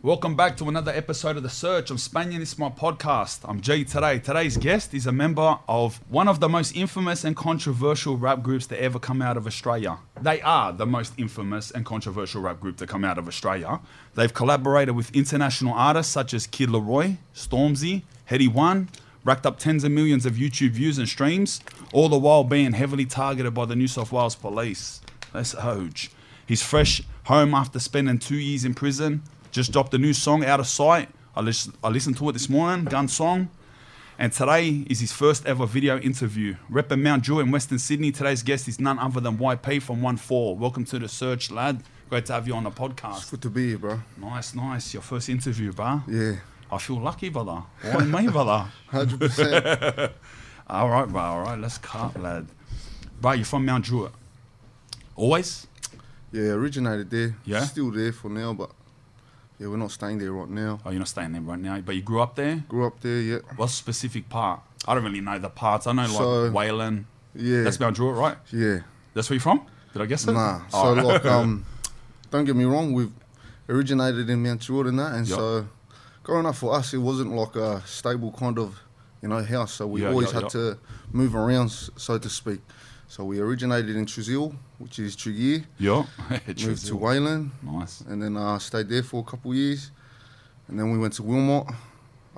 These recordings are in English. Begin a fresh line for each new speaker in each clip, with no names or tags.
Welcome back to another episode of The Search. I'm Spanian, this is my podcast. I'm Jay today. Today's guest is a member of one of the most infamous and controversial rap groups to ever come out of Australia. They are the most infamous and controversial rap group to come out of Australia. They've collaborated with international artists such as Kid Laroi, Stormzy, Headie One, racked up tens of millions of YouTube views and streams, all the while being heavily targeted by the New South Wales police. That's huge. He's fresh home after spending two years in prison. Just dropped a new song, Out of Sight. I, lis- I listened to it this morning, gun song. And today is his first ever video interview. Repping Mount Druitt in Western Sydney. Today's guest is none other than YP from 1-4. Welcome to the search, lad. Great to have you on the podcast.
Good to be here, bro.
Nice, nice. Your first interview, bro.
Yeah,
I feel lucky, brother. Why me, brother?
hundred percent.
All right, bro. All right, let's cut, lad. Bro, you're from Mount Druitt. Always?
Yeah, originated there.
Yeah?
Still there for now, but yeah, we're not staying there right now.
Oh, you're not staying there right now, but you grew up there?
Grew up there, yeah.
What's the specific part? I don't really know the parts. I know like
So-
Whalan.
Yeah.
That's Mount Druitt, right?
yeah.
That's where you're from? Did I guess it?
Nah.
Oh.
So like um don't get me wrong, we've originated in Mount Druitt and that and
Yup.
so growing up for us it wasn't like a stable kind of, you know, house. So we
Yeah,
always
yeah,
had
yeah.
to move around so to speak. So we originated in Trizil, which is Tregear,
Yeah.
moved to Whalan,
Nice.
and then uh, stayed there for a couple of years, and then we went to Wilmot.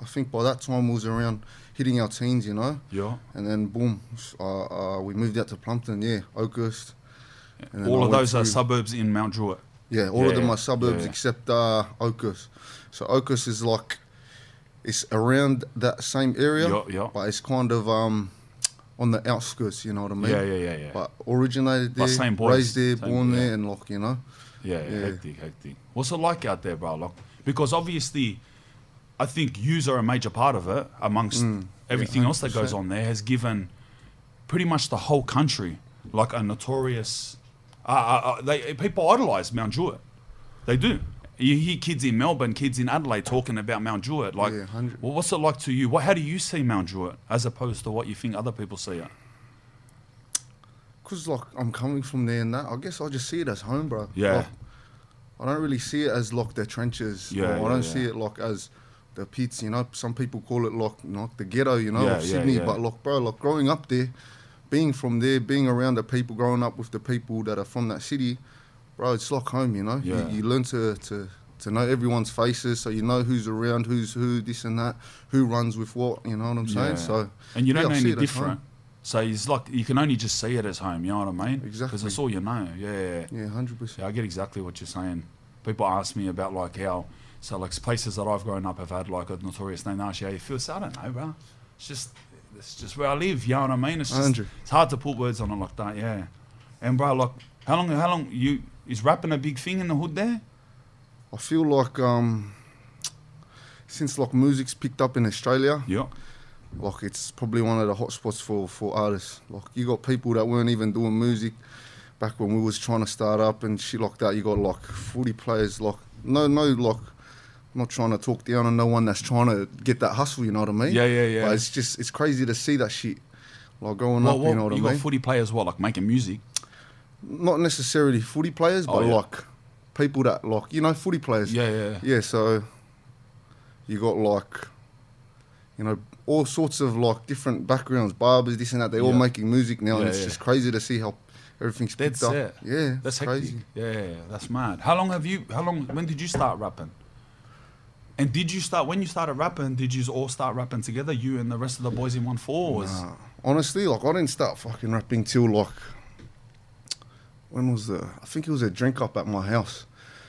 I think by that time we was around hitting our teens, you know,
Yeah.
and then boom, uh, uh, we moved out to Plumpton, yeah, Oakhurst. And
All of those are suburbs in Mount Druitt.
Yeah, all of them are suburbs
yeah.
except uh, Oakhurst. So Oakhurst is like, it's around that same area,
Yeah, yeah.
but it's kind of um, on the outskirts, you know what I mean?
Yeah, yeah, yeah, yeah.
But originated
But
there,
same boys,
raised there,
same-
born
yeah.
there, and like, you know.
Yeah,
Yeah.
hectic, hectic. What's it like out there, bro? Like, because obviously, I think yous are a major part of it amongst
Mm,
everything else that goes on there. Has given pretty much the whole country like a notorious. Uh, uh, uh, they people idolize Mount Druitt. They do. You hear kids in Melbourne, kids in Adelaide talking about Mount Druitt. Like,
Yeah, 100.
well, what's it like to you? What, how do you see Mount Druitt as opposed to what you think other people see it?
Cause like I'm coming from there and that, I guess I just see it as home, bro.
Yeah.
Like, I don't really see it as like the trenches.
Yeah,
or I don't
yeah.
see it like as the pits. You know, some people call it like like the ghetto. You know, of Sydney. But like, bro, like growing up there, being from there, being around the people, growing up with the people that are from that city, bro, it's like home. You know,
Yeah.
you, you learn to to. To know everyone's faces, so you know who's around, who's who, this and that, who runs with what. You know what I'm saying?
Yeah.
So,
And you don't
yeah,
know any different. So it's like you can only just see it as home. You know what I mean?
Exactly.
Because that's all you know. Yeah.
Yeah, hundred percent.
Yeah, I get exactly what you're saying. People ask me about like how, so like places that I've grown up have had like a notorious name. They ask you how you feel. So I don't know, bro. It's just, it's just where I live. You know what I mean? It's just,
100.
it's hard to put words on it like that. Yeah. And bro, like, how long? How long you is rapping a big thing in the hood there?
I feel like um, since like music's picked up in Australia,
Yeah.
like it's probably one of the hotspots for for artists. Like you got people that weren't even doing music back when we was trying to start up and shit like that. You got like footy players, like no no like. I'm not trying to talk down on no one that's trying to get that hustle. You know what I mean?
Yeah, yeah, yeah.
But it's just it's crazy to see that shit. Like growing
Well,
up,
what,
you know what
you
I
got
mean?
footy players, what like making music?
Not necessarily footy players,
Oh,
but
yeah.
like people that like you know footy players.
Yeah, yeah.
Yeah, so you got like, you know, all sorts of like different backgrounds, barbers, this and that. They're all making music now,
Yeah,
and it's
yeah.
just crazy to see how everything's picked
That's
up.
it.
Yeah,
That's
crazy.
Yeah, yeah, yeah, that's mad. How long have you? How long? When did you start rapping? And did you start when you started rapping? Did you all start rapping together? You and the rest of the boys in one four?
Nah. honestly, like I didn't start fucking rapping till like when was the? I think it was a drink up at my house.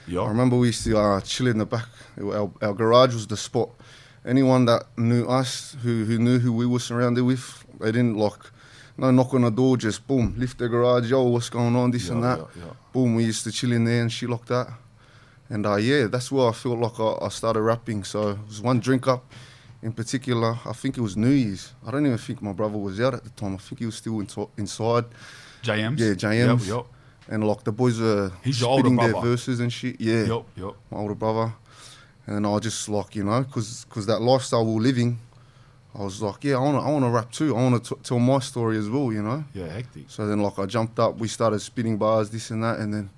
Yeah.
I remember we used to uh, chill in the back. Our, our garage was the spot. Anyone that knew us, who who knew who we were surrounded with, they didn't like no knock on the door, just boom, lift the garage, yo, what's going on, this
yeah,
and that.
yeah, yeah.
Boom, we used to chill in there and shit like that. And uh, yeah, that's where I felt like I, I started rapping. So it was one drink up in particular. I think it was New Year's. I don't even think my brother was out at the time. I think he was still into inside.
J Emz.
Yeah, J Emz.
Yep,
And like eh, the boys were
He's your older
spitting their
brother.
verses and shit. Yeah
yep, yep,
my older brother, and I just like you know, cause, 'cause that lifestyle we we're living, I was like, yeah, I wanna, I wanna rap too. I wanna t- tell my story as well, you know.
Yeah, hectic.
So then, like, I jumped up, we started spitting bars, this and that, and then,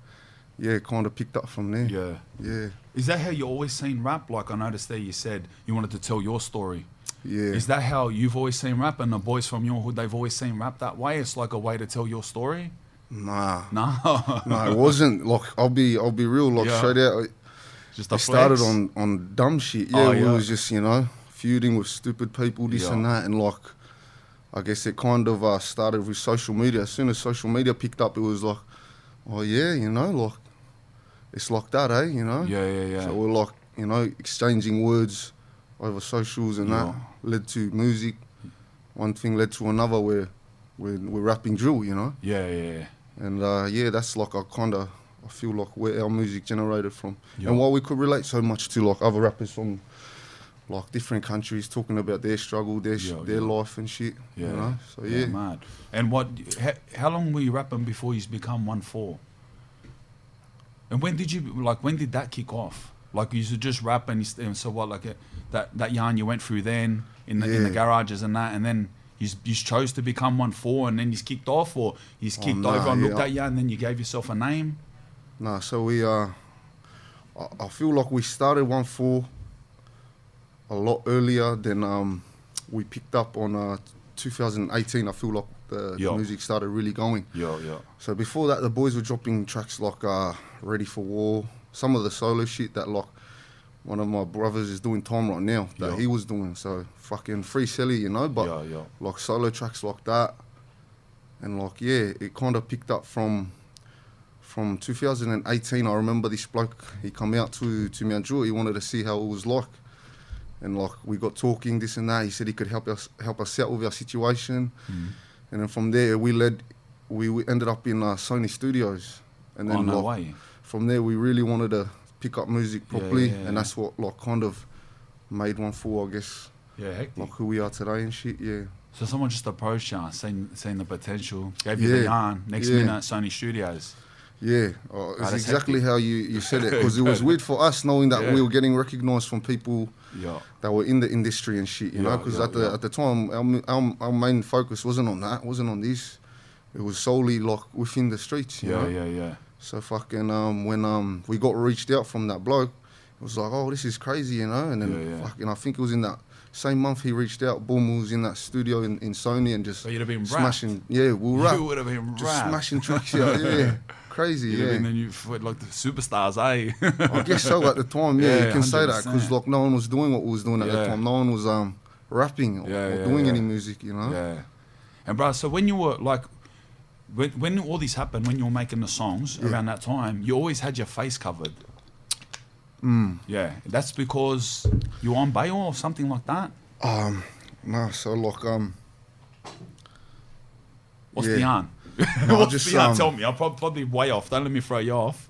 yeah, kind of picked up from there.
Yeah.
Yeah,
Is that how you always seen rap? Like I noticed there, you said you wanted to tell your story.
Yeah.
Is that how you've always seen rap, and the boys from your hood they've always seen rap that way? It's like a way to tell your story.
Nah.
No,
No, it wasn't. Like I'll be, I'll be real. Like
Yeah.
straight out,
just
it started on on dumb shit. Yeah,
Oh,
we
yeah.
was just you know feuding with stupid people, this
Yeah.
and that, and like I guess it kind of uh, started with social media. As soon as social media picked up, it was like, oh yeah, you know, like it's like that, eh? You know.
Yeah, yeah, yeah.
So we're like, you know, exchanging words over socials and
Yeah.
that led to music. One thing led to another where we're, we're rapping drill, you know.
yeah, yeah, yeah.
And uh, yeah, that's like I kind of I feel like where our music generated from.
Yeah.
And while we could relate so much to like other rappers from like different countries talking about their struggle, their sh-
Yeah,
their
yeah.
life and shit.
Yeah.
You know? So yeah.
mad. And what? How, how long were you rapping before you become one four? And when did you like? When did that kick off? Like you used to just rap and, you, st- and so what? Like a, that that yarn you went through then in the in the garages and that, and then you s- you s- chose to become one four, and then you kicked off, or you s-
Oh,
kicked
nah,
over and looked
yeah.
at you, and then you gave yourself a name.
Nah, so we uh I, I feel like we started one four a lot earlier than um we picked up on uh 2018. I feel like the
Yeah.
music started really going.
Yeah, yeah,
So before that, the boys were dropping tracks like uh, "Ready for War," some of the solo shit that like one of my brothers is doing time right now that
Yeah.
he was doing. So fucking free Celly, you know, but
yeah, yeah.
like solo tracks like that, and like yeah, it kind of picked up from from 2018. I remember this bloke he come out to to Mount He wanted to see how it was like, and like we got talking this and that. He said he could help us help us out with our situation,
Mm.
and then from there we led. We, we ended up in uh, Sony Studios, and then
oh no
like, from there we really wanted to pick up music properly,
yeah, yeah.
and that's what like kind of made one for I guess
Yeah, hectic.
like who we are today and shit. Yeah.
So someone just approached you, seen seen the potential, gave you the
Yeah,
yarn. Next
yeah.
minute, Sony Studios.
Yeah, oh, it's
that's
exactly
hectic.
how you, you said it because it was weird for us knowing that
Yeah.
we were getting recognized from people
Yeah,
that were in the industry and shit, you know. Because
yeah,
at the
yeah.
at the time, our, our our main focus wasn't on that, wasn't on this. It was solely like within the streets, you
yeah,
know.
yeah, yeah.
So fucking um when um we got reached out from that bloke, it was like, oh, this is crazy, you know. And then
Yeah, yeah.
fucking, I think it was in that same month he reached out. Boom was in that studio in, in Sony and just
So you'd have been
smashing. Yeah, we'll rap.
You would have been
just smashing tracks out. Yeah, crazy.
You'd
yeah.
and been the new, like the superstars, eh?
I guess so at the time, yeah,
Yeah,
you can say that because like no one was doing what we was doing at the time. No one was um rapping or, or doing any music, you know.
yeah. And bro, so when you were like, when, when all this happened, when you were making the songs
Yeah.
around that time, you always had your face covered.
Mm.
Yeah, that's because you were on bail or something like that.
Um, no, so like um,
What's
Yeah.
the yarn?
No,
What's
just,
the yarn?
um,
Tell me. I'm prob- probably way off. Don't let me throw you off.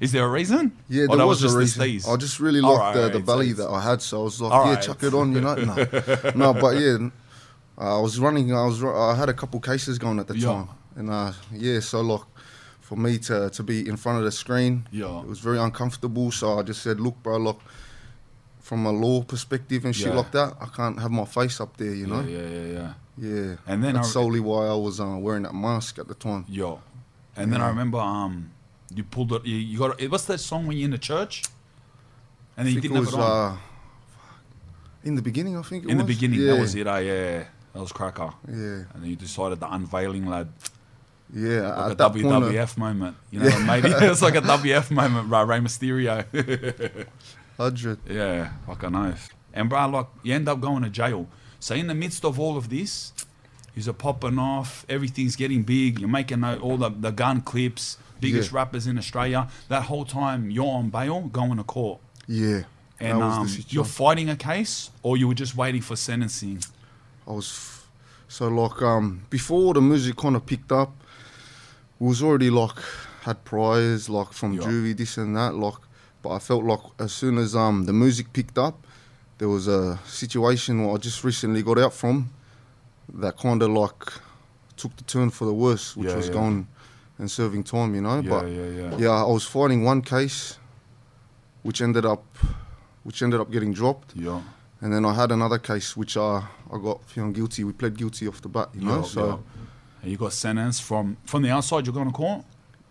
Is there a reason?
yeah,
Or
there
that
was,
just
a reason. I just really
All
liked
right,
the, the belly that I had, so I was like,
All
yeah,
right.
chuck it on, you know. No, no, but yeah, I was running. I was. I had a couple cases going at the
Yeah.
time, and uh, yeah, so like for me to to be in front of the screen,
Yeah.
it was very uncomfortable. So I just said, look, bro, look. From a law perspective and shit
Yeah.
like that, I can't have my face up there, you know.
Yeah, yeah, yeah, yeah.
Yeah,
And then
that's
I-
solely why I was uh, wearing that mask at the time.
Yo, and then I remember um, you pulled it. You, you got it. What's that song when you're in the church? And then you didn't
it
have
was
it on.
uh, in the beginning. I think it
in the beginning,
yeah.
that was it. Uh, yeah, that was cracker.
Yeah,
And then you decided the unveiling lad,
yeah.
like a
that point,
WWF moment. You know, maybe it's like a WF moment, bro. Rey Mysterio.
hundred.
yeah, like a knife. And bro, like you end up going to jail. So in the midst of all of this, you're popping off. Everything's getting big. You're making all the, the gun clips. Biggest
Yeah.
rappers in Australia. That whole time you're on bail, going to court.
Yeah,
And um, you're fighting a case, or you were just waiting for sentencing.
I was f- so like um before the music kind of picked up, was already like had priors like from
Yeah.
juvie this and that like, but I felt like as soon as um the music picked up, there was a situation where I just recently got out from, that kind of like took the turn for the worse, which
Yeah,
was
yeah.
going and serving time, you know.
Yeah,
but
yeah, yeah.
yeah, I was fighting one case, which ended up, which ended up getting dropped.
Yeah.
And then I had another case which I I got found guilty. We pled guilty off the bat, you know. So.
And you got sentenced from from the outside. You're going to court.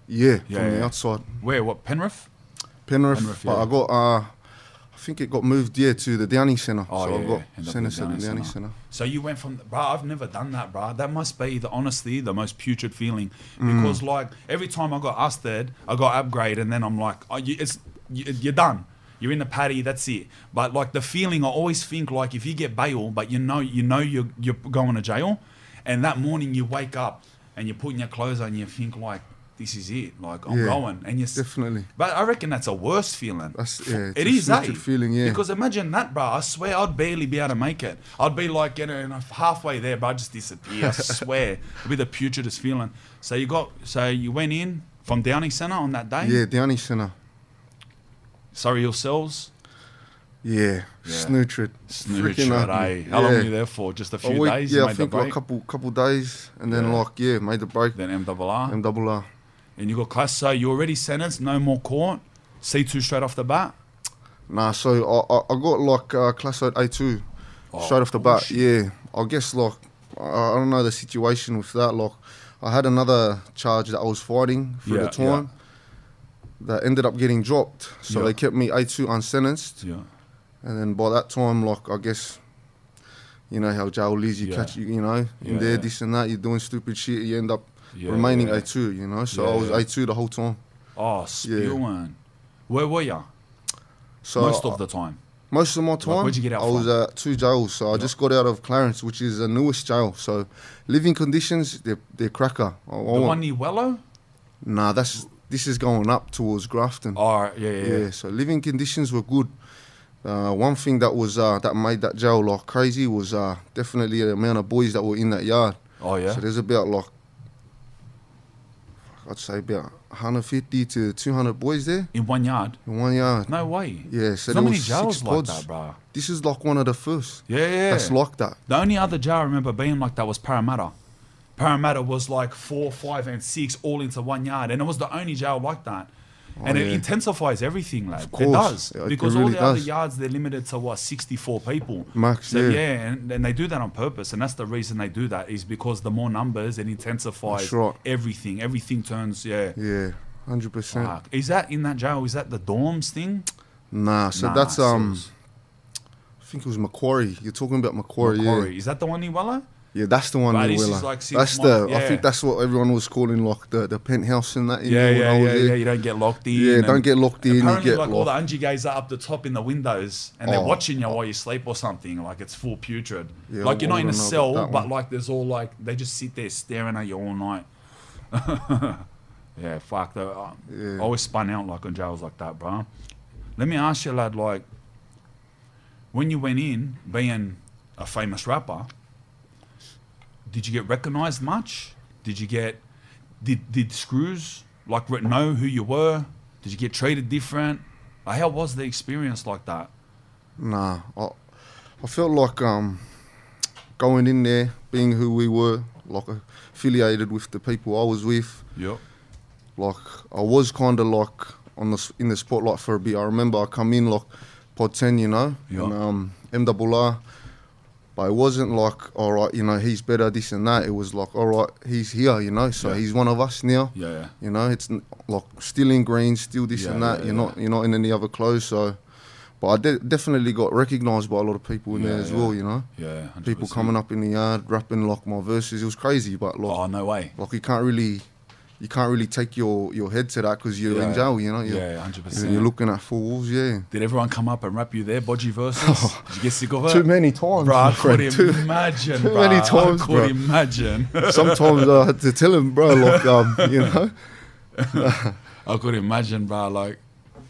yeah,
Yeah,
from the outside.
Where? What? Penrith.
Penrith,
Penrith,
but
yeah.
I got uh, I think it got moved yeah to the Downing Centre.
Oh,
so
yeah,
I got centre
at
set at
Downing
Downing
Centre. So you went from, bro. I've never done that, bro. That must be the honestly the most putrid feeling
Mm.
because like every time I got asked that, I got upgrade, and then I'm like, oh, you, it's you, you're done. You're in the paddy. That's it. But like the feeling, I always think like if you get bail, but you know you know you're you're going to jail, and that morning you wake up and you're putting your clothes on, and you think like this is it. Like I'm
Yeah,
going, and you s-
Definitely.
But I reckon that's a worse feeling.
That's- yeah,
it
a
is, eh?
feeling, yeah.
Because imagine that, bro. I swear I'd barely be able to make it. I'd be like you know, halfway there, but I just disappear. I swear. It'd be the putridest feeling. So you got, so you went in from Downing Centre on that day.
Yeah, Downing Centre.
Sorry yourselves.
Yeah,
Yeah.
Snootred.
Snooch,
Freaking
right, eh? How long were you there for? Just a
A
few
week,
days?
Yeah, I think like a couple couple days, and then
Yeah.
like yeah, made the break.
Then MRR.
M double R.
and you got class. So you already sentenced, no more court. C2 straight off the bat.
Nah, so I I, I got like uh, class A two
Oh,
straight off the bat.
bullshit.
Yeah, I guess like I, I don't know the situation with that. Like I had another charge that I was fighting for
Yeah,
the time that ended up getting dropped. So
Yeah.
they kept me A two unsentenced,
Yeah.
And then by that time, like I guess. You know how jail is. You
Yeah.
catch you, you know, in
Yeah,
there,
yeah.
this and that. You're doing stupid shit. You end up remaining. A two. You know, so I was. A two the whole time.
Oh, spewing. Where were you?
So
Most of the time.
Most of my time,
where'd you get out
I was
from?
at two jails. So I just got out of Clarence, which is the newest jail. So living conditions, they're, they're cracker. I, I
The
want-
one near Wello?
nah, that's this is going up towards Grafton.
Oh, yeah, yeah,
yeah.
yeah.
So living conditions were good. Uh, one thing that was uh, that made that jail like crazy was uh, definitely the amount of boys that were in that yard.
Oh, yeah.
So there's about like I'd say about 150 to 200 boys there
In one yard?
in one yard.
No way.
Yeah, so there
many
was
jails like
pods.
that, bro.
This is like one of the first.
Yeah, yeah.
That's like that.
the only other jail I remember being like that was Parramatta. Parramatta was like four, five, and six all into one yard, and it was the only jail like that. And
Oh,
it
yeah.
intensifies everything, like It
course.
does
it
because all
really
the other yards they're limited to what sixty-four people.
Max,
So
yeah.
yeah, and, and they do that on purpose, and that's the reason they do that is because the more numbers it intensifies
right.
everything. Everything turns yeah.
Yeah, hundred percent.
Is that in that jail? Is that the dorms thing?
Nah, so
Nah,
that's um, I think it was Macquarie. You're talking about Macquarie,
Macquarie. Is that the one in Wella?
Yeah. Yeah, that's the one.
Right,
in Willa.
like
that's
months-
the. I think that's what everyone was calling like the the penthouse and that.
Yeah, yeah, yeah, yeah. You don't get locked in.
Yeah, don't get locked in. You get
like all the
locked.
Angie guys are up the top in the windows, and they're
Oh.
watching you while you sleep or something. Like it's full putrid.
Yeah,
like you're not in a
wanna know about
cell, but
one.
like there's all like they just sit there staring at you all night. yeah, fuck. Though,
Yeah.
I always spun out like on jails like that, bro. Let me ask you, lad. Like when you went in, being a famous rapper, did you get recognized much? Did you get did did screws like know who you were? Did you get treated different? Like, how was the experience like that?
Nah, I, I felt like um, going in there, being who we were, like affiliated with the people I was with.
Yep.
Like I was kind of like on the in the spotlight for a bit. I remember I come in like pod ten, you know,
Yeah.
and um, MRR. But it wasn't like, all right, you know, he's better, this and that. It was like, all right, he's here, you know, so
Yeah.
he's one of us now.
Yeah, yeah.
You know, it's like still in green, still this
Yeah,
and that. you're not, you're not in any other clothes. So, but I de- definitely got recognised by a lot of people in there as well. You know,
Yeah. 100%.
people coming up in the yard rapping like my verses. It was crazy, but like,
Oh no way.
like you can't really, you can't really take your your head to that because you're
Yeah.
in jail. You know, you're,
Yeah, hundred
you're,
percent.
you're looking at walls. Yeah,
Did everyone come up and rap you there, Bodgy verses? Did you get sick of it?
too many times,
Bro, I could
Too-
imagine,
too
bro.
many times,
I could
bro.
imagine.
Sometimes I had to tell him, bro, like, um, you know,
I could imagine, bro. Like,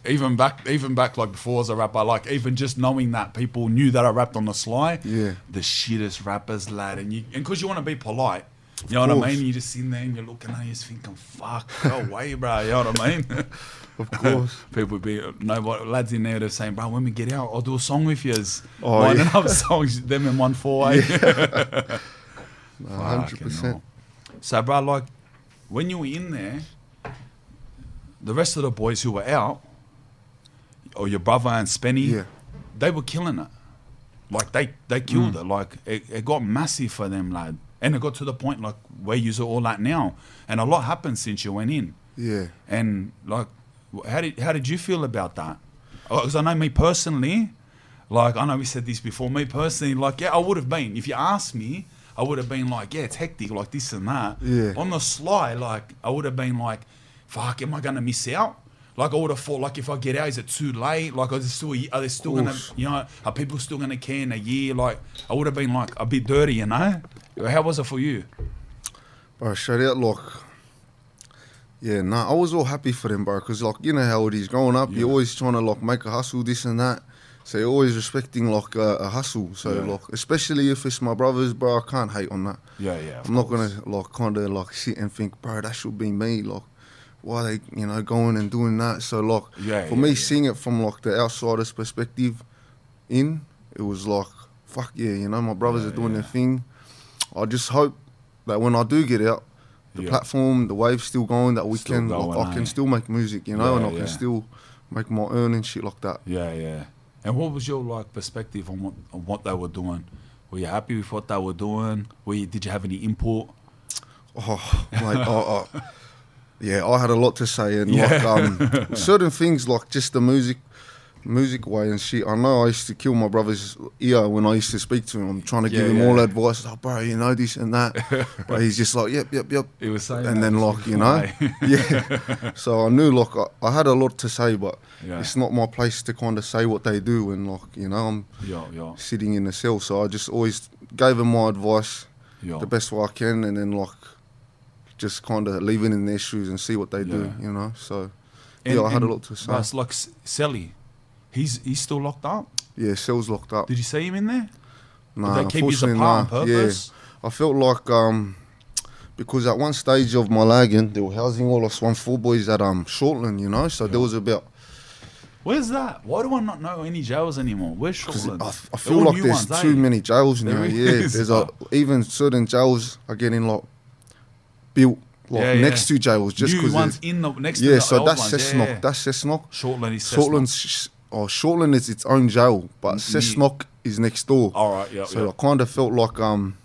even back, even back, like before as a rapper, like even just knowing that people knew that I rapped on the sly,
Yeah.
the shittest rappers, lad, and you, and because you want to be polite, you know what I mean. You just in there and you're looking at, you just thinking, "Fuck, go away, bro." You know what I mean?
of course.
People would be no what lads in there. They're saying, "Bro, when we get out, I'll do a song with yous."
Oh,
Lining
yeah.
up songs, them in one four. eh?
hundred
Fucking
percent.
hell. So, bro, like when you were in there, the rest of the boys who were out, or your brother and Spenny,
Yeah.
they were killing it. Like they they killed
Mm.
it. Like it, it got massive for them, lad. And it got to the point like where you're all at now, and a lot happened since you went in.
Yeah.
And like how did how did you feel about that? Oh, because I know me personally, like I know we said this before. Me personally, like yeah, I would have been if you asked me. I would have been like, yeah, it's hectic, like this and that.
Yeah.
On the sly, like I would have been like, fuck, am I gonna miss out? Like I would have thought, like if I get out, is it too late? Like are they still, are they still gonna, you know, are people still gonna care in a year? Like I would have been like a bit dirty, you know. How was it for you?
Bro, straight out, like, yeah, nah, I was all happy for them, bro, because, like, you know how it is. Growing up,
Yeah.
you're always trying to, like, make a hustle, this and that. So you're always respecting, like, a, a hustle. So,
Yeah.
like, especially if it's my brothers, bro, I can't hate on that.
Yeah, yeah.
I'm not going to, like, kind of, like, sit and think, bro, that should be me. Like, why they, you know, going and doing that? So, like,
Yeah,
for
yeah,
me, seeing it from, like, the outsider's perspective in, it was like, fuck yeah, you know, my brothers are doing their thing. I just hope that when I do get out, the
Yeah.
platform, the wave's still going, that we
Still
can,
going,
like, I
eh?
can still make music, you know,
Yeah,
and I
yeah.
can still make my earning shit like that.
Yeah, yeah. And what was your like perspective on what on what they were doing? Were you happy with what they were doing? Were you, did you have any input?
Oh, mate, oh, oh. yeah, I had a lot to say, and like um, certain things, like just the music, music way and shit. I know I used to kill my brother's ear when I used to speak to him. I'm trying to
Yeah,
give him
yeah.
all advice, like, bro, you know this and that, but he's just like, yep, yep, yep.
It was saying
and then like you know yeah so i knew like I, I had a lot to say but
Yeah.
it's not my place to kind of say what they do and like you know i'm
yeah, yeah,
sitting in the cell so i just always gave him my advice the best way i can and then like just kind of leave it in their shoes and see what they do you know so
And-
yeah i had a lot to say
Russ, like S- Celly, he's he's still locked up.
yeah cell's locked up
Did you see him in there?
nah,
Did they keep his
unfortunately, nah.
purpose?
yeah i felt like um because at one stage of my lagging, they were housing all us one four boys at um Shortland, you know. So there was about
Where's that? Why do I not know any jails anymore? Where's
I,
Shortland?
I feel like there's
ones,
too
eh?
many jails now.
There
Yeah,
is.
there's a, even certain jails are getting like built like
Yeah, yeah.
next to jails just because.
ones in the next
Yeah, so that's. Cessnock.
Yeah, yeah.
That's Cessnock.
Shortland is Cessnock.
Oh Shortland is its own jail, but
N-
Cessnock is next door.
All right, yeah,
So
yeah.
I kind of felt like um,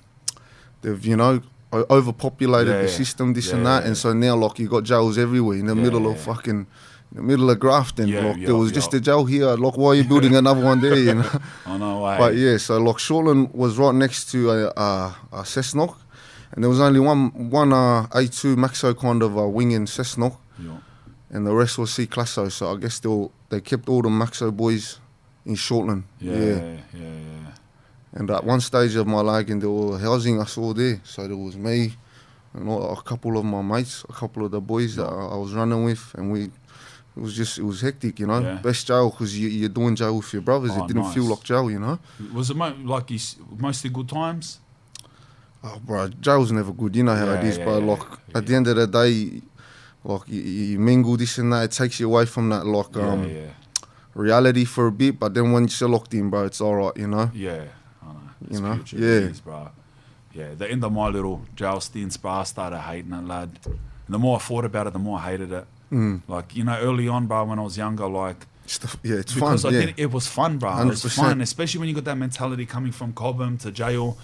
they've you know overpopulated
Yeah,
the system, this
Yeah,
and that, and so now like you got jails everywhere in the middle of fucking. In the middle of Grafton, like there was just a jail here. Like, why are you building another one there? You know,
I know. eh?
but yeah, so like Shortland was right next to a, a, a Cessnock, and there was only one one uh, A2 Maxo kind of uh, wing in Cessnock,
Yeah.
and the rest was C Classo. So I guess they all, they kept all the Maxo boys in Shortland.
Yeah, yeah, yeah,
And at one stage of my lagging, they were housing us all there. So there was me and all, a couple of my mates, a couple of the boys that I, I was running with, and we. It was just, it was hectic, you know.
Yeah.
Best jail because you, you're doing jail with your brothers.
Oh,
it didn't feel like jail, you know.
Was it mo- like you, mostly good times?
Oh, bro, jail's never good. You know how it
Yeah,
is,
yeah,
bro.
yeah,
Like at the end of the day, like you, you mingle this and that. It takes you away from that like um
yeah,
reality for a bit. But then when you're locked in, bro, it's all right. You know.
yeah. I know.
You know? Yeah.
it is, bro. Yeah, the end of my little jail stints, bro, I started hating that lad. And the more I thought about it, the more I hated it.
Mm.
Like you know, early on, bro, when I was younger, like
yeah, it's fun.
I
Yeah.
did it was fun, bro. It was
100%.
fun, especially when you got that mentality coming from Cobham to jail,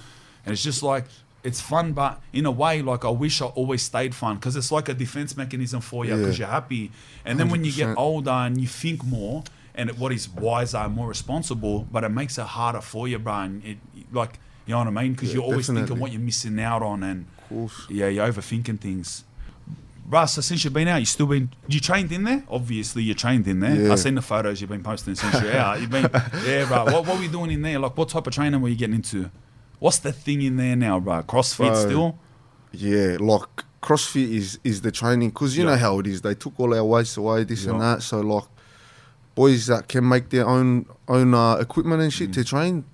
and it's just like it's fun, but in a way, like I wish I always stayed fun because it's like a defense mechanism for you because
Yeah.
you're happy, and then when you get older and you think more and what is wiser and more responsible, but it makes it harder for you, bro. And it like you know what I mean because
Yeah,
you're always thinking what you're missing out on, and yeah, you're overthinking things. Russ, so since you've been out, you still been you trained in there? Obviously, you trained in there.
Yeah.
I've seen the photos you've been posting since you're out. You've been, yeah, bro. What, what were you doing in there? Like, what type of training were you getting into? What's the thing in there now, bro? CrossFit
Bro,
still?
Yeah, like CrossFit is is the training because you
Yeah.
know how it is. They took all our weights away, this and that. So like, boys that can make their own own uh, equipment and
Mm.
shit to train,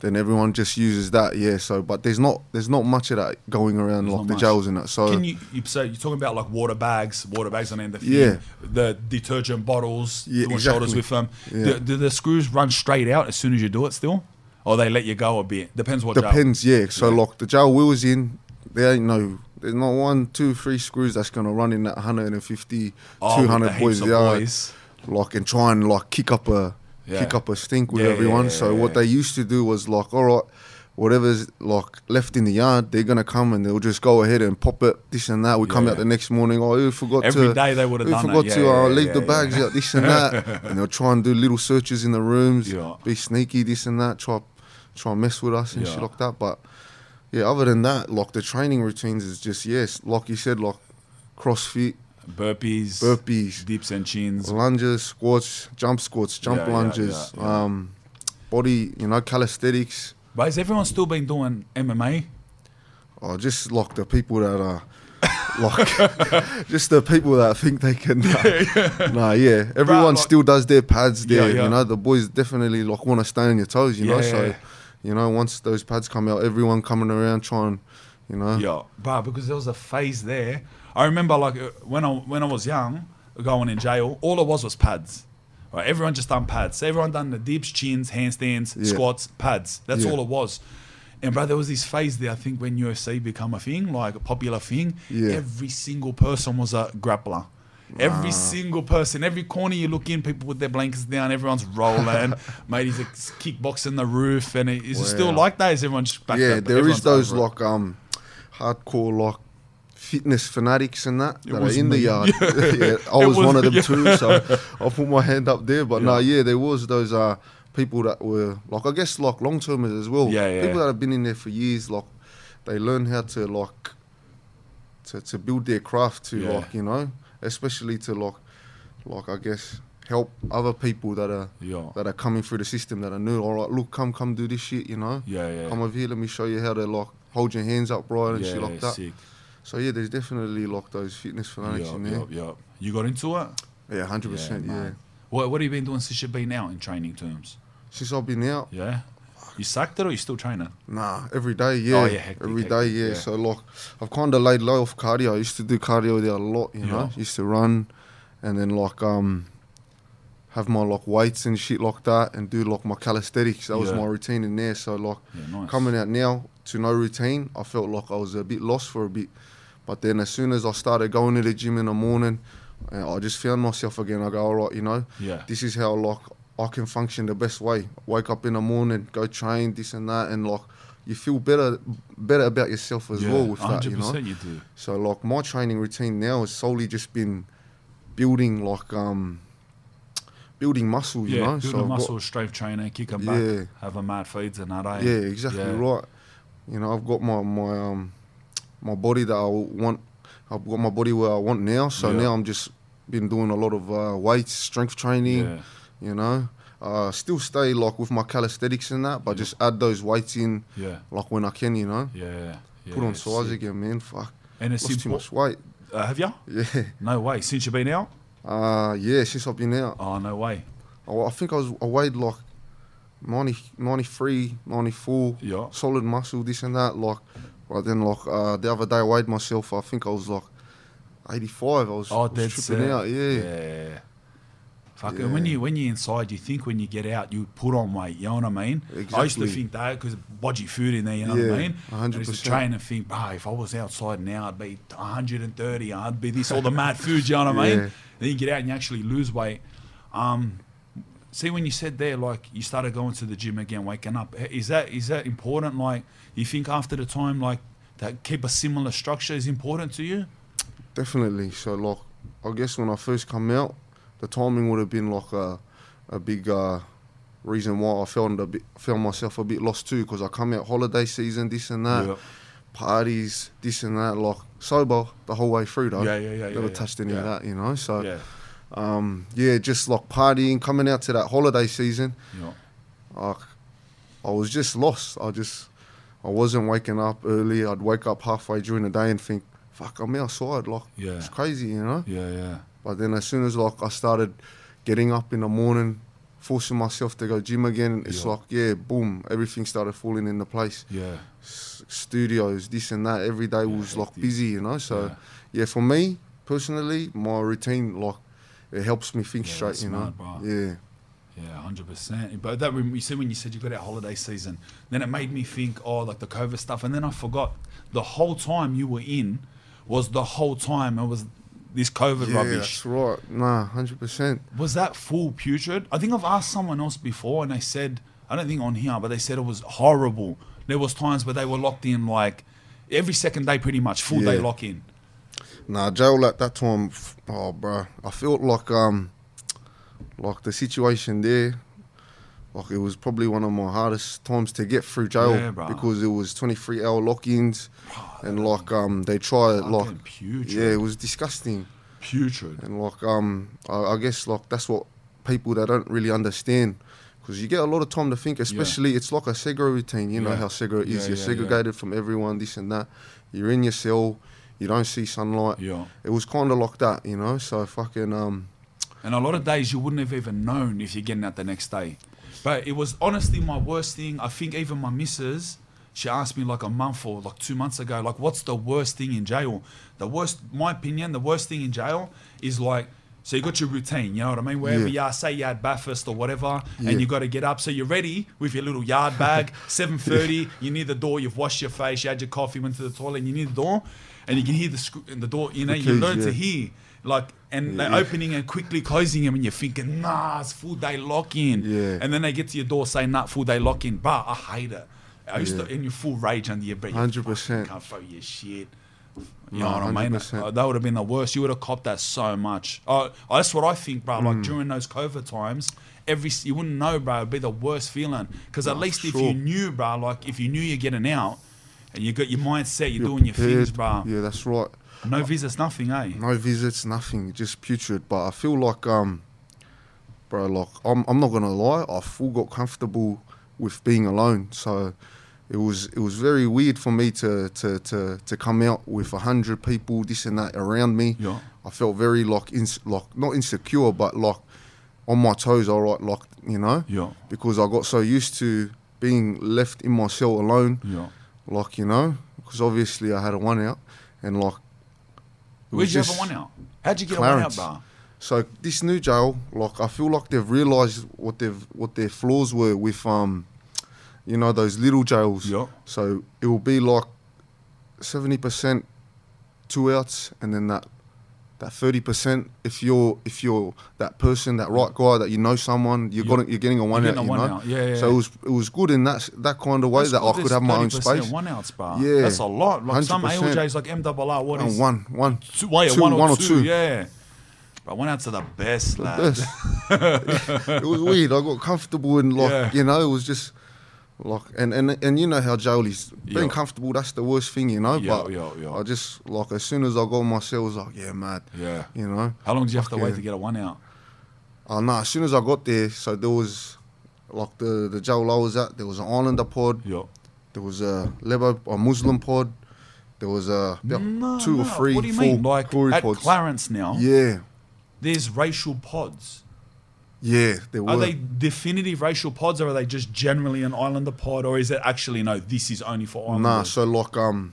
then everyone just uses that. Yeah. So, but there's not there's not much of that going around
There's
like the
much.
jails and that. So
Can you, you so you're talking about like water bags, water bags on the end of the
Yeah.
the detergent bottles,
Yeah,
doing shoulders with them.
Yeah.
Do, do the screws run straight out as soon as you do it still, or they let you go a bit? Depends what. jail.
Depends, yeah. So
Yeah.
like the jail we was in, there ain't no, there's not one, two, three screws that's gonna run in that 150,
Oh,
200
the
boys,
heaps of
yeah,
boys.
like and try and like kick up a
Yeah.
kick up a stink with
Yeah,
everyone.
yeah,
so what they used to do was like, all right, whatever's like left in the yard, they're gonna come and they'll just go ahead and pop it, this and that. We come out the next morning. Oh, who forgot
Every
to?
day they would have done
forgot
it.
to
Yeah,
uh, leave the bags out, this and that, and they'll try and do little searches in the rooms,
Yeah.
be sneaky, this and that, try try and mess with us and shit
Yeah.
like that. But yeah, other than that, like the training routines is just yes, like you said, like CrossFit,
Burpees,
burpees,
dips and chins.
lunges, squats, jump squats, jump
Yeah, yeah,
lunges,
yeah, yeah.
um, body, you know, calisthenics.
But has everyone still been doing MMA?
Oh, just like the people that are like, just the people that think they can. Uh, nah, yeah, everyone
like-
still does their pads
Yeah,
there.
yeah.
You know, the boys definitely like want to stay on your toes. You know,
Yeah,
so
yeah.
You know once those pads come out, everyone coming around trying, you know.
Yeah, but because there was a phase there. I remember like uh, when I when I was young, going in jail, all it was was pads. Right, everyone just done pads. Everyone done the dips, chins, handstands,
Yeah.
squats, pads. That's
Yeah.
all it was. And bro, there was this phase there. I think when UFC become a thing, like a popular thing,
Yeah.
every single person was a grappler. Every single person, every corner you look in, people with their blankets down, everyone's rolling. Mate, he's a kickboxing the roof, and it, is it still
Wow.
like that? Is everyone just back
yeah,
up?
there is
Everyone's
those
over it?
like um, hardcore like fitness fanatics and that that are in the
me.
yard. yeah, I
It
was,
was
one of them
me.
too, so I'll put my hand up there. But no,
Yeah.
yeah, there was those uh people that were like I guess like long termers as well.
Yeah, yeah.
People that have been in there for years, like they learn how to like to, to build their craft to
Yeah.
like you know, especially to like like I guess help other people that are
Yeah.
that are coming through the system that are new. All right, look, come come do this shit, you know.
Yeah, yeah.
Come over here, let me show you how to like hold your hands up right and shit like that.
sick.
So yeah, there's definitely like those fitness fanatics
Yup,
in there.
yup, yup. You got into it?
Yeah, hundred percent. Yeah.
What What have you been doing since you've been out in training terms?
Since I've been out,
Yeah. You sucked it or you still training?
nah, every day. Yeah,
Oh, yeah, hectic,
every day.
hectic,
Yeah.
yeah.
So like, I've kind of laid low off cardio. I used to do cardio there a lot. You know, used to run, and then like um, have my like weights and shit like that, and do like my calisthenics. That was my routine in there. So like,
Yeah, nice.
coming out now to no routine, I felt like I was a bit lost for a bit. But then as soon as I started going to the gym in the morning, uh, I just found myself again. I go, all right, you know,
Yeah.
this is how like I can function the best way. Wake up in the morning, go train, this and that, and like you feel better, better about yourself as
yeah,
well with that, you know.
you do.
So like my training routine now has solely just been building like um building muscle, you
yeah,
know.
build
so I've got-
muscle, strength training, kick 'em
Yeah.
back, have a mad feeds and that, eh?
Yeah, exactly
Yeah.
right. You know, I've got my my um my body that I want. I've got my body where I want now. So now I'm just been doing a lot of uh, weights, strength training. You know, uh, still stay like with my calisthenics and that, but
Yeah.
just add those weights in
Yeah.
like when I can. You know,
Yeah. yeah
put on size
sick.
again, man. Fuck,
And it's
lost too much weight.
Uh, have you?
Yeah,
No way. Since you've been out?
uh, yeah. Since I've been out,
Oh, no way.
I, I think I was I weighed like 90, 93, 94.
Yeah.
solid muscle, this and that. Like, but then like uh, the other day I weighed myself. I think I was like eighty five. I was,
Oh,
I was
dead
tripping out. Yeah,
Yeah. Fuck, and when you when you're inside, you think when you get out, you put on weight. You know what I mean? I used to think that because bodgy food in there. You know what I
Yeah,
mean? I to
100%.
train and think, bro, if I was outside now, I'd be 130. I'd be this all the mad food. You know what I mean?
Yeah.
Then you get out and you actually lose weight. Um, see, when you said there, like you started going to the gym again, waking up. Is that is that important? Like you think after the time, like that keep a similar structure is important to you?
definitely. So like, I guess when I first come out, the timing would have been like a a big uh, reason why I found a bit found myself a bit lost too because I come out holiday season, this and that.
Yeah.
Parties, this and that, like sober the whole way through though.
Yeah, yeah, yeah,
Never
yeah,
touched
yeah.
any of that, you know. So
yeah,
um, yeah, just like partying, coming out to that holiday season.
yeah,
I, I was just lost. I just, I wasn't waking up early. I'd wake up halfway during the day and think, "Fuck, I'm outside." Like
Yeah.
it's crazy, you know.
yeah, yeah.
But then as soon as like I started getting up in the morning, forcing myself to go gym again, it's
Yeah.
like yeah, boom, everything started falling into place.
Yeah.
S- studios, this and that. Every day
Yeah,
was like busy, you know. So
Yeah.
yeah. for me personally, my routine like it helps me think straight, you know.
bro.
Yeah.
Yeah, hundred percent. But that you said when you said you got out holiday season, then it made me think, oh, like the COVID stuff, and then I forgot the whole time you were in was the whole time it was this COVID
Yeah,
rubbish.
that's right. Nah, hundred percent.
Was that full putrid? I think I've asked someone else before, and they said I don't think on here, but they said it was horrible. there was times where they were locked in like every second day, pretty much full day lock in.
Nah, jail at that time, oh, bro, I felt like um, like the situation there, like it was probably one of my hardest times to get through jail
Yeah,
because it was 23 hour lock-ins, and like um, they try like,
putrid.
yeah, it was disgusting,
Putrid.
and like um, I, I guess like that's what people that don't really understand. Because you get a lot of time to think, especially it's like a segre routine. You know
Yeah.
how segre is.
Yeah,
You're
yeah, yeah.
segregated from everyone, this and that. You're in your cell. You don't see sunlight
Yeah.
it was kind of like that, you know. So fucking um,
And a lot of days you wouldn't have even known if you're getting out the next day. But it was honestly my worst thing. I think even my missus, she asked me like a month or like two months ago, like, what's the worst thing in jail? The worst, my opinion, the worst thing in jail is like, so you got your routine, you know what I mean? Wherever
Yeah.
you are, say you had Bathurst or whatever,
Yeah.
and you got to get up. So you're ready with your little yard bag, 7.30, you're near the door, you've washed your face, you had your coffee, went to the toilet, and you're near the door, and you can hear the, in the door, you know,
The
you learn to hear. Like, and
Yeah,
they're opening and quickly closing them, and you're thinking, nah, it's full day lock in.
Yeah.
And then they get to your door saying, nah, full day lock in. But I hate it. I used
Yeah.
to, in your full rage under your breath.
100%.
fucking Can't throw your shit. You
No,
know what I mean? Uh, that would have been the worst. You would have copped that so much. Uh, that's what I think, bro.
Mm.
Like during those COVID times, every you wouldn't know, bro. It'd be the worst feeling. Because at
No,
least if you knew, bro, like if you knew you're getting out, and you got your mindset, you're,
you're
doing your things,
prepared.
bro.
Yeah, that's right.
No visits, nothing, eh?
No visits, nothing, just putrid. But I feel like um, bro, like I'm, I'm not gonna lie, I full got comfortable with being alone. So it was it was very weird for me to to to, to come out with a hundred people, this and that around me.
Yeah.
I felt very like ins- like not insecure, but like on my toes. All right, like you know,
Yeah.
because I got so used to being left in my cell alone,
Yeah.
like you know, because obviously I had a one out, and like.
Where'd you have a one out? How'd you get
Clarence.
a one out, bro?
So this new jail, like I feel like they've realised what they've what their flaws were with um, you know, those little jails.
Yeah.
So it will be like seventy percent two outs, and then that that thirty percent if you're if you're that person, that right guy that you know someone, you're
Yeah.
got you're getting a one
getting
out.
a
you
one
know.
out. Yeah, yeah,
So it was it was good in that that kind of way
That's
that I could have my own space.
One outs, bar.
Yeah.
that's a lot. Like some
100%.
ALJs, like MRR, what is
And one one
two, wait,
two,
one, or,
one or
two,
two.
Yeah, but one outs are the best, lad.
Yes. it was weird. I got comfortable and like
Yeah.
you know, it was just like and and and you know how jail is. Being
Yeah.
comfortable, that's the worst thing, you know.
Yeah,
but
yeah, yeah.
I just like as soon as I got myself, I was like, yeah, mad.
Yeah.
You know.
How long did you have to wait to get a one out?
Oh no! As soon as I got there, so there was like the the jail I was at. There was an Islander pod.
Yeah.
There was a Lebo, a Muslim pod. There was a
No,
two
no.
or three,
What do you
four
mean? Like at
pods.
Clarence now,
Yeah,
there's racial pods.
Yeah. There were.
Are they definitive racial pods, or are they just generally an Islander pod, or is it actually no? This is only for Islanders.
Nah, so like um,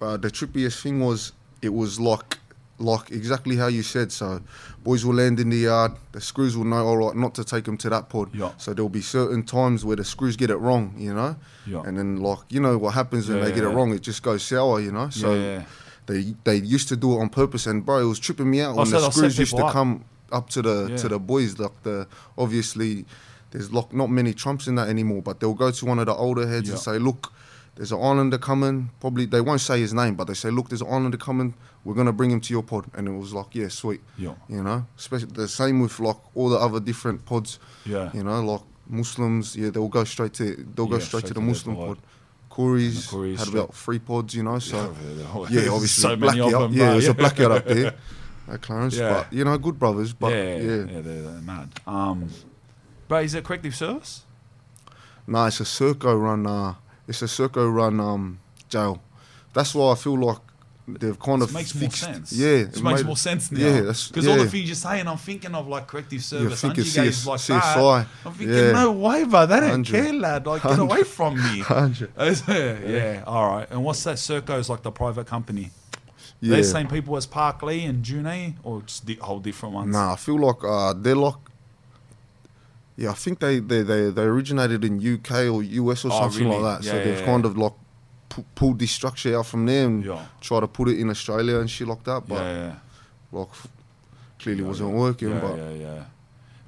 uh, the trippiest thing was it was like like exactly how you said. So boys will land in the yard. The screws will know all right not to take them to that pod.
Yeah.
So there'll be certain times where the screws get it wrong, you know.
Yeah.
And then like you know what happens when
Yeah,
they get it wrong, it just goes sour, you know. So they they used to do it on purpose, and bro, it was tripping me out
Oh,
when
so
the screws used to
up.
come up to the
Yeah.
to the boys. Like the obviously, there's like not many trumps in that anymore, but they'll go to one of the older heads and say, look. There's an islander coming. Probably they won't say his name, but they say, "Look, there's an islander coming. We're gonna bring him to your pod." And it was like, "Yeah, sweet."
Yeah.
You know, especially the same with like all the other different pods.
Yeah.
You know, like Muslims, yeah, they'll go straight to they'll go straight,
straight
to the
to
Muslim
pod.
pod.
Kooris, Kooris
had about three pods, you know. So
Yeah,
yeah, obviously
so many of
blackout.
them.
yeah, there's a blackout up there at Clarence.
Yeah.
But you know, good brothers. But
yeah,
yeah,
yeah, yeah, they're, they're mad. Um, but is it corrective service?
nah, it's a Serco run. Uh, it's a Serco run um, jail. That's why I feel like they've kind
It
of
makes more sense.
Yeah,
it
it
makes more sense now.
Yeah,
because
yeah.
all the things you're saying, I'm thinking of like corrective service.
thinking
Angie guys like
CSI.
that. I'm thinking,
Yeah.
no way, bro. They don't
100.
care, lad. Like, get away from me.
100.
yeah, all right. And what's that? Serco's like the private company.
Yeah.
They're the same people as Parklea and Junee, or just di- whole different ones.
Nah, I feel like uh, they're like. Yeah, I think they, they, they, they originated in UK or US or
Oh,
something
really?
like that. so
Yeah,
they've
yeah,
kind of like pu- pulled this structure out from there and
Yeah.
try to put it in Australia and shit like that. But
yeah, yeah.
like, clearly
Yeah,
wasn't
yeah.
working.
Yeah,
but
yeah, yeah.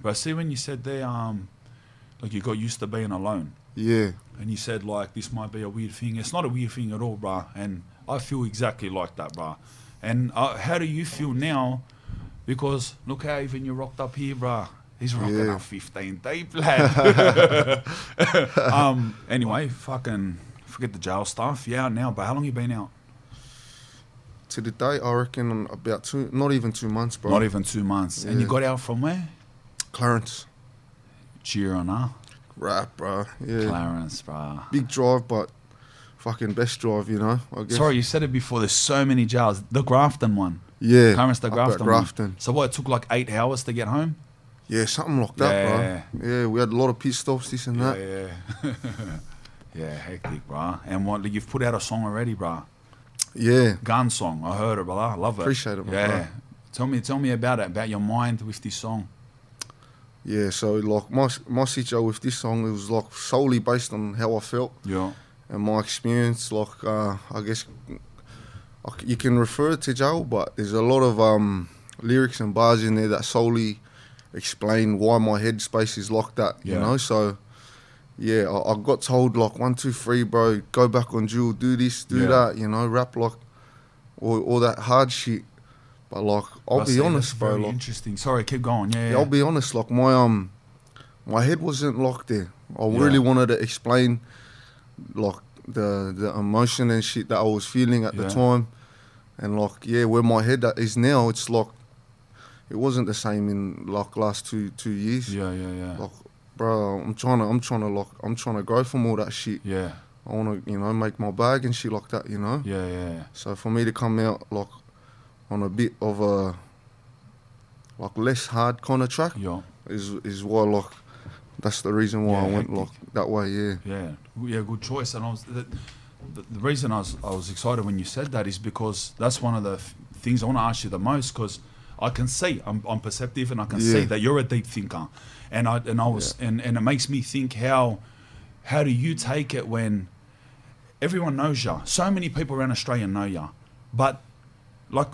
But see, when you said there, um, Like you got used to being alone.
Yeah,
And you said like this might be a weird thing. It's not a weird thing at all, bruh. And I feel exactly like that, bruh. And uh, how do you feel now? Because look how even you rocked up here, bruh. He's rocking
Yeah.
a 15 deep, lad. um. Anyway, fucking forget the jail stuff. Yeah, out now. But how long you been out?
to the day I reckon about two, not even two months, bro.
Not even two months. And you got out from where?
Clarence,
Cheering, huh?
rap, bro. Yeah,
Clarence, bruh.
big drive, but fucking best drive, you know. I guess.
Sorry, you said it before. There's so many jails. The Grafton one.
Yeah,
Clarence, the
at
Grafton. one.
Grafton.
So what? It took like eight hours to get home.
Yeah, something like that,
Yeah.
bro. Yeah, we had a lot of pit stops, this and
Yeah,
that.
yeah. yeah, hectic, bruh. And what you've put out a song already, bro.
Yeah,
Gun song. I heard it, bro. I love it.
Appreciate it, my
Yeah.
bro.
Tell me, tell me about it, about your mind with this song.
yeah. So like my my situation with this song, it was like solely based on how I felt
Yeah.
And my experience. Like uh, I guess you can refer to jail, but there's a lot of um, lyrics and bars in there that solely explain why my headspace is like that. You
Yeah.
know, so. Yeah, I, I got told like one, two, three, bro. Go back on duel, do this, do
Yeah.
that. You know, rap like all, all that hard shit. But like, I'll
I
be honest, bro. Like,
interesting. Sorry, keep going. Yeah.
yeah. I'll be honest. Like my um, my head wasn't locked there. I really wanted to explain, like the the emotion and shit that I was feeling at
Yeah.
the time, and like yeah, where my head is now, it's like it wasn't the same in like last two two years.
yeah, yeah, yeah.
Like, bro, I'm trying to I'm trying to like I'm trying to grow from all that shit.
yeah,
I want to you know make my bag and shit like that. You know.
yeah, yeah.
So for me to come out like on a bit of a like less hard kind of track
Yeah,
is is why like that's the reason why
Yeah,
I went like that way. Yeah.
yeah, yeah. Good choice. And I was the, the, the reason I was I was excited when you said that is because that's one of the f- things I want to ask you the most because I can see I'm, I'm perceptive and I can see that you're a deep thinker, and I and I was and, and it makes me think how how do you take it when everyone knows you? So many people around Australia know you, but like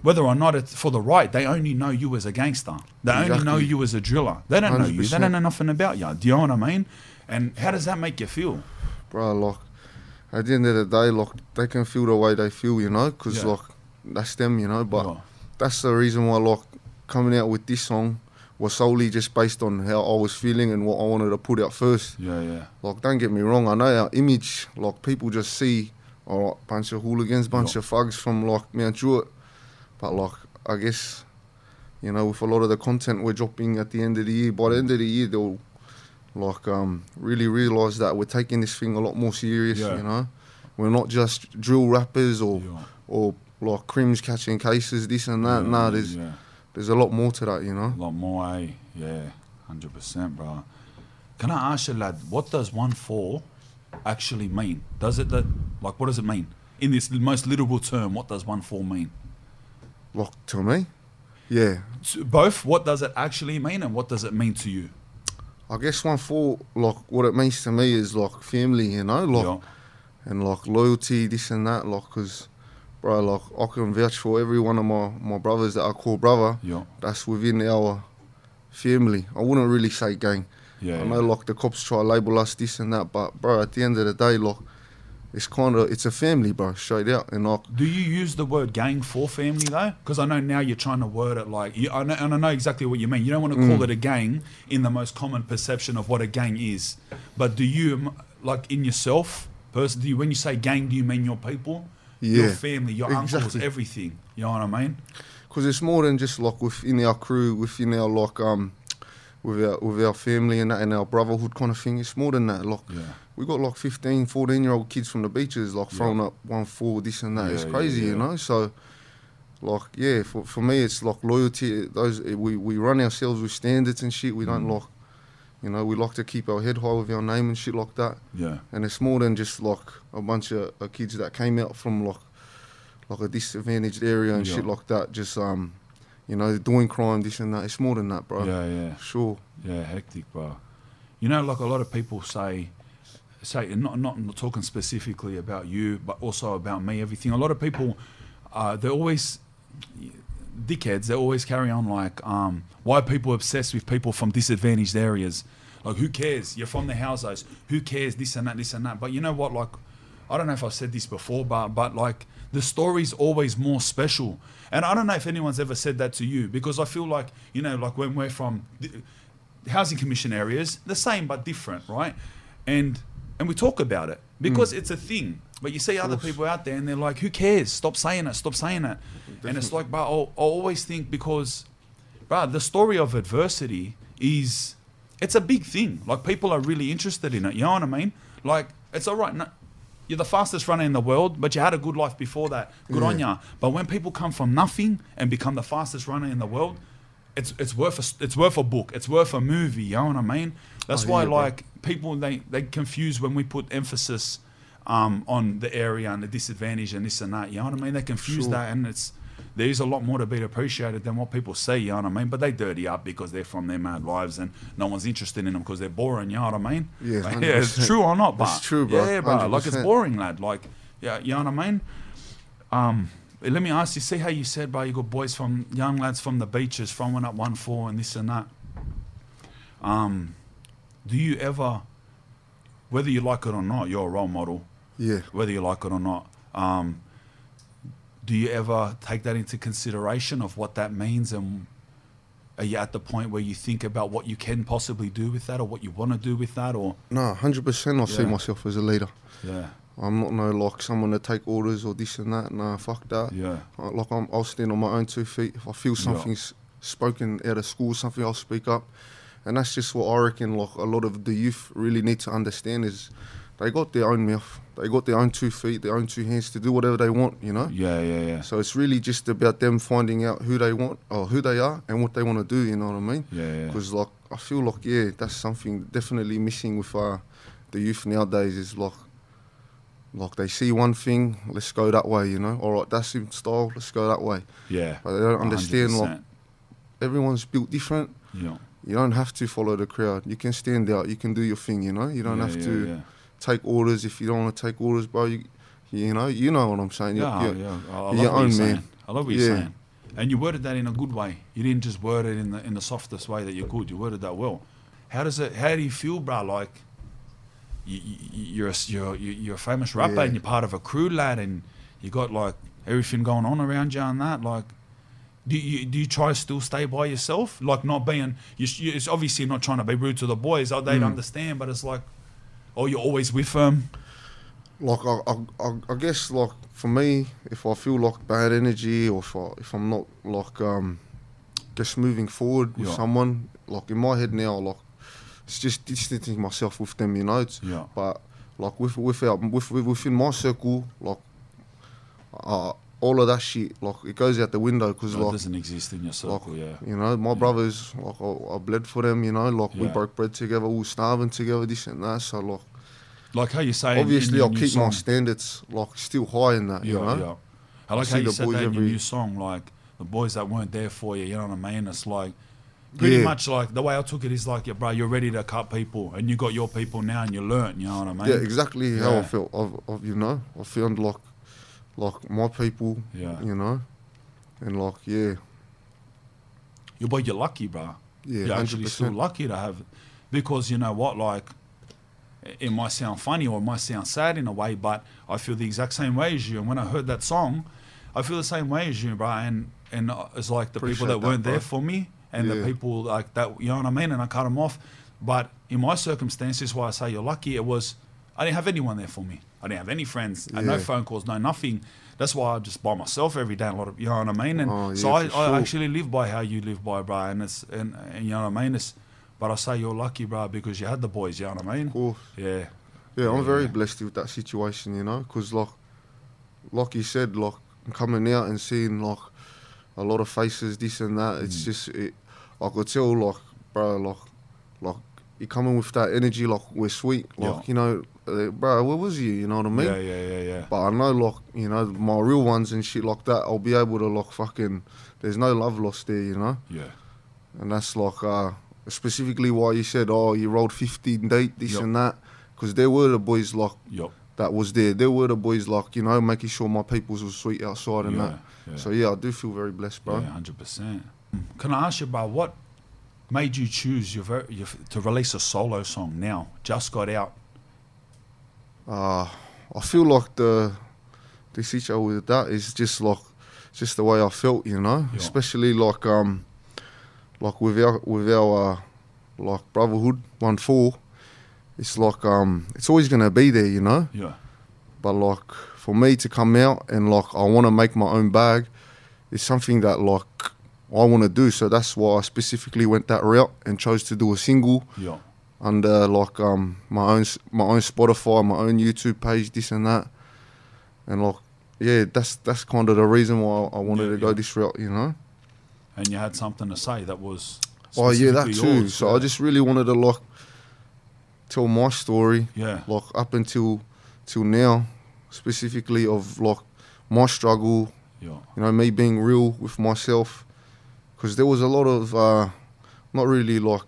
whether or not it's for the right, they only know you as a gangster. They only know you as a driller. They don't know you. They don't know nothing about you. Do you know what I mean? And how does that make you feel?
Bro, like at the end of the day, like they can feel the way they feel, you know, because
Yeah.
like that's them, you know. But that's the reason why like coming out with this song was solely just based on how I was feeling and what I wanted to put out first.
Yeah, yeah,
Like, don't get me wrong, I know our image, like, people just see, all right, bunch of hooligans, bunch
Yeah.
of thugs from, like, Mount Druitt. But, like, I guess, you know, with a lot of the content we're dropping at the end of the year, by the end of the year, they'll, like, um, really realise that we're taking this thing a lot more serious,
Yeah.
you know? We're not just drill rappers or,
yeah.
or like, crims catching cases, this and that.
yeah,
nah, there's,
yeah.
there's a lot more to that, you know?
a lot more, eh? Yeah, hundred percent, bro. Can I ask you, lad, what does one four actually mean? Does it that like what does it mean in this most literal term? What does one four mean?
Like, to me, yeah.
Both. What does it actually mean, and what does it mean to you?
I guess one four like what it means to me is like family, you know, like
Yeah.
and like loyalty, this and that, like because, bro, like I can vouch for every one of my my brothers that I call brother.
Yeah,
That's within our family. I wouldn't really say gang.
yeah,
I know like the cops try to label us this and that, but bro, at the end of the day, like it's kind of it's a family, bro, straight out, and like
Do you use the word gang for family though? Because I know now you're trying to word it like, you, I know, and I know exactly what you mean. You don't want to call
Mm.
it a gang in the most common perception of what a gang is. But do you, like in yourself, person, do you, when you say gang, do you mean your people, your family, your uncles,
exactly.
everything? You know what I mean?
because it's more than just like within our crew, within our like um. With our, with our family and that and our brotherhood kind of thing, it's more than that. Like
Yeah.
We got like 15, 14 year old kids from the beaches, like
Yeah.
throwing up one four, this and that. it's
Yeah, yeah,
crazy,
yeah.
you know. So, like, yeah, for, for me, it's like loyalty. Those we, we run ourselves with standards and shit. We don't
Mm.
like, you know, we like to keep our head high with our name and shit like that.
Yeah.
And it's more than just like a bunch of uh, kids that came out from like like a disadvantaged area and
Yeah.
shit like that. Just um, you know, doing crime, this and that. It's more than that, bro.
Yeah, yeah.
Sure.
Yeah, hectic, bro. You know, like a lot of people say, say, not not talking specifically about you, but also about me. Everything. A lot of people, uh, they always dickheads. They always carry on like, um, why are people obsessed with people from disadvantaged areas? Like, who cares? You're from the houses. Who cares? This and that, this and that. But you know what? Like, I don't know if I've said this before, but but like the story's always more special. And I don't know if anyone's ever said that to you because I feel like you know, like when we're from housing commission areas, the same but different, right? And and we talk about it because mm. it's a thing. But you see other people out there and they're like, "Who cares? Stop saying it. Stop saying it." And it's like, but I'll, I'll always think because, bro, the story of adversity is it's a big thing. Like people are really interested in it. You know what I mean? Like it's all right. No, you're the fastest runner in the world, but you had a good life before that. Good on ya. But when people come from nothing and become the fastest runner in the world, it's it's worth a, it's worth a book. It's worth a movie. You know what I mean? That's
Oh,
why
yeah, bro.
like people they they confuse when we put emphasis um, on the area and the disadvantage and this and that. You know what I mean? They confuse
Sure.
that, and it's there is a lot more to be appreciated than what people say. You know what I mean? But they dirty up because they're from their mad lives and no one's interested in them because they're boring. You know what I mean?
Yeah,
Like, yeah, it's true or not, but
That's true, bro.
Yeah, bro. Like it's boring, lad. Like yeah, you know what I mean? Um, let me ask you. See how you said, bro? You got boys from young lads from the beaches throwing up one four and this and that. Um, do you ever, whether you like it or not, you're a role model.
Yeah.
Whether you like it or not, um, do you ever take that into consideration of what that means and are you at the point where you think about what you can possibly do with that or what you want to do with that or
No, hundred percent. I see myself as a leader.
yeah
I'm not no like someone to take orders or this and that. no fuck that.
yeah
Like I'm, I'll stand on my own two feet. If I feel something's spoken out of school, something I'll speak up, and that's just what I reckon. Like a lot of the youth really need to understand is they got their own mouth, they got their own two feet, their own two hands to do whatever they want. You know.
yeah yeah yeah
So it's really just about them finding out who they want or who they are and what they want to do. You know what I mean?
yeah yeah
Because like I feel like yeah, that's something definitely missing with uh, the youth nowadays. Is like like they see one thing, let's go that way. You know, all right, that's in style, let's go that way.
yeah
But they don't understand like
100%.
everyone's built different.
yeah
You don't have to follow the crowd. You can stand out. You can do your thing. You know, you don't
yeah,
have
yeah,
to
yeah.
take orders if you don't want to take orders, bro. You, you know, you know what I'm saying. You're-
Yeah,
you're-
yeah. I, love
your
what you're saying.
man.
I love what you're saying. And you worded that in a good way. You didn't just word it in the in the softest way that you could. You worded that well. How does it? How do you feel, bro? Like you, you, you're a, you're you- you're a famous rapper and you're part of a crew, lad, and you got like everything going on around you and that. Like, do you do you try to still stay by yourself? Like not being. You, you, it's obviously not trying to be rude to the boys. Oh, they'd
Mm.
understand, but it's like, oh, you're always with them.
like I, I, I, guess like for me, if I feel like bad energy or if I, if I'm not like um just moving forward with
Yeah.
someone, like in my head now, like it's just distancing myself with them, you know. It's,
Yeah.
But like with with, our, with with within my circle, like uh, all of that shit, like it goes out the window because
That
like
doesn't exist in your
like
circle. yeah.
you know my brothers, like I, I bled for them, you know. Like we broke bread together, we were starving together, this and that. So like
Like how you say.
obviously I'll
new
keep my standards like still high in that,
Yeah,
you know.
yeah. I like
I
how you
the
said
boys
that in your
every-
new song. Like the boys that weren't there for you. You know what I mean? It's like pretty
Yeah.
much like the way I took it is like, yeah, bro, you're ready to cut people, and you got your people now, and you learnt. You know what I mean?
Yeah, exactly how I
Yeah.
felt. Of, of you know, I found like, like my people.
Yeah.
You know, and like yeah,
You boy, you're lucky, bro.
yeah,
you're actually
hundred
still
percent.
lucky to have, because you know what, like. It might sound funny or it might sound sad in a way, but I feel the exact same way as you. And when I heard that song, I feel the same way as you, bro. And and uh, it's like the people
Appreciate
that
that,
weren't
bro.
there for me, and the people like that. You know what I mean? And I cut them off. But in my circumstances, why I say you're lucky, it was I didn't have anyone there for me. I didn't have any friends, and no phone calls, no nothing. That's why I just by myself every day. A lot of you know what I mean. And
Oh,
so I,
for
I actually live by how you live by, bro. And it's and, and you know what I mean. It's but I say you're lucky, bro, because you had the boys. You know what I mean?
Of course.
Yeah.
Yeah, I'm very blessed with that situation. You know, because like, like you said, like coming out and seeing like a lot of faces, this and that. It's
Mm.
just it. I could tell, like, bro, like, like you coming with that energy, like we're sweet, like
Yeah.
you know, uh, bro. Where was you? You know what I mean?
yeah, yeah, yeah, yeah.
But I know, like, you know, my real ones and shit like that, I'll be able to, like, fucking, there's no love lost there, you know?
Yeah.
And that's, like, uh, specifically why you said, oh, you rolled 15 date, this
Yup.
and that. Because there were the boys, like,
Yup.
that was there. There were the boys, like, you know, making sure my peoples was sweet outside and
Yeah.
that.
yeah.
So, yeah, I do feel very blessed, bro.
Yeah, hundred percent. Can I ask you about what made you choose your, ver- your to release a solo song now? Just got out.
uh, I feel like the this issue with that is just like just the way I felt, you know.
Yeah.
Especially like um like with our with our uh, like brotherhood one four, it's like um it's always gonna be there, you know.
Yeah.
But like for me to come out and like I want to make my own bag, is something that like I want to do. So that's why I specifically went that route and chose to do a single
Yeah.
under like um my own my own Spotify, my own YouTube page, this and that, and like yeah, that's that's kind of the reason why I wanted
Yeah,
to go
yeah.
this route, you know.
And you had something to say that was.
Oh yeah, that too.
yours,
so
yeah.
I just really wanted to like tell my story,
Yeah.
like up until till now, specifically of like my struggle,
Yeah.
you know, me being real with myself, because there was a lot of uh, not really like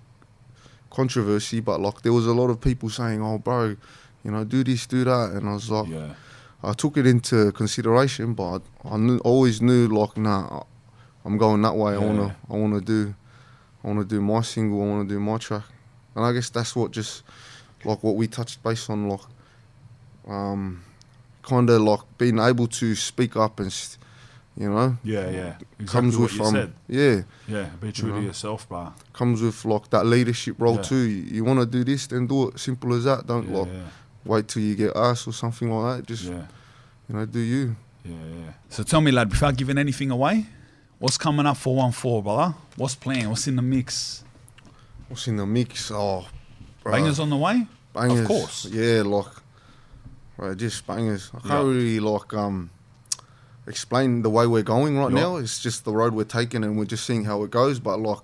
controversy, but like there was a lot of people saying, "Oh, bro, you know, do this, do that," and I was like,
Yeah.
I took it into consideration, but I knew, always knew like, nah, I'm going that way. I wanna, I wanna do, I wanna do my single. I wanna do my track, and I guess that's what just like what we touched base on, like, um, kind of like being able to speak up and, s- you know,
Yeah. Yeah. Exactly
comes with
you
um,
said.
yeah,
Yeah. Be true
know.
to yourself, bro.
comes with like that leadership role
Yeah.
too. You, you want to do this, then do it. Simple as that. Don't
Yeah.
like
Yeah.
wait till you get asked or something like that. Just
Yeah.
you know, do you.
Yeah, yeah. So tell me, lad, without giving anything away, what's coming up for one four, brother? What's playing? What's in the mix?
What's in the mix? Oh, bruh.
Bangers on the way?
bangers.
Of course.
Yeah, like, right, just bangers. I can't
Yeah.
really like um explain the way we're going right
Yeah.
now. It's just the road we're taking, and we're just seeing how it goes. But like,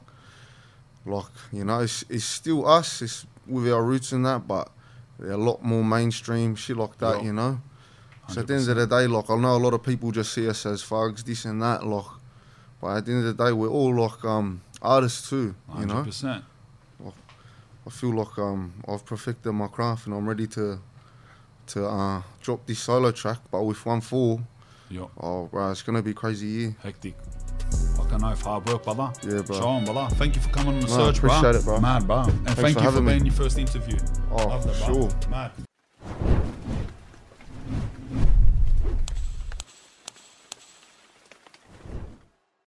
like you know, it's, it's still us. It's with our roots and that, but a lot more mainstream shit like that.
Yeah.
You know. So at the end of the day, like I know a lot of people just see us as thugs, this and that, like. But at the end of the day, we're all like um artists too. You know.
100%.
I feel like um I've perfected my craft and I'm ready to to uh drop this solo track, but with one four,
Yeah.
oh bro, it's gonna be crazy year.
Hectic. Fucking know if hard work, brother.
Yeah, bro.
Show 'em, brother. Thank you for coming on the
No,
search, bro.
appreciate it, bro.
Mad, bro. And thank
for
you for
me.
being your first interview.
Oh,
Love that,
sure.
Mad.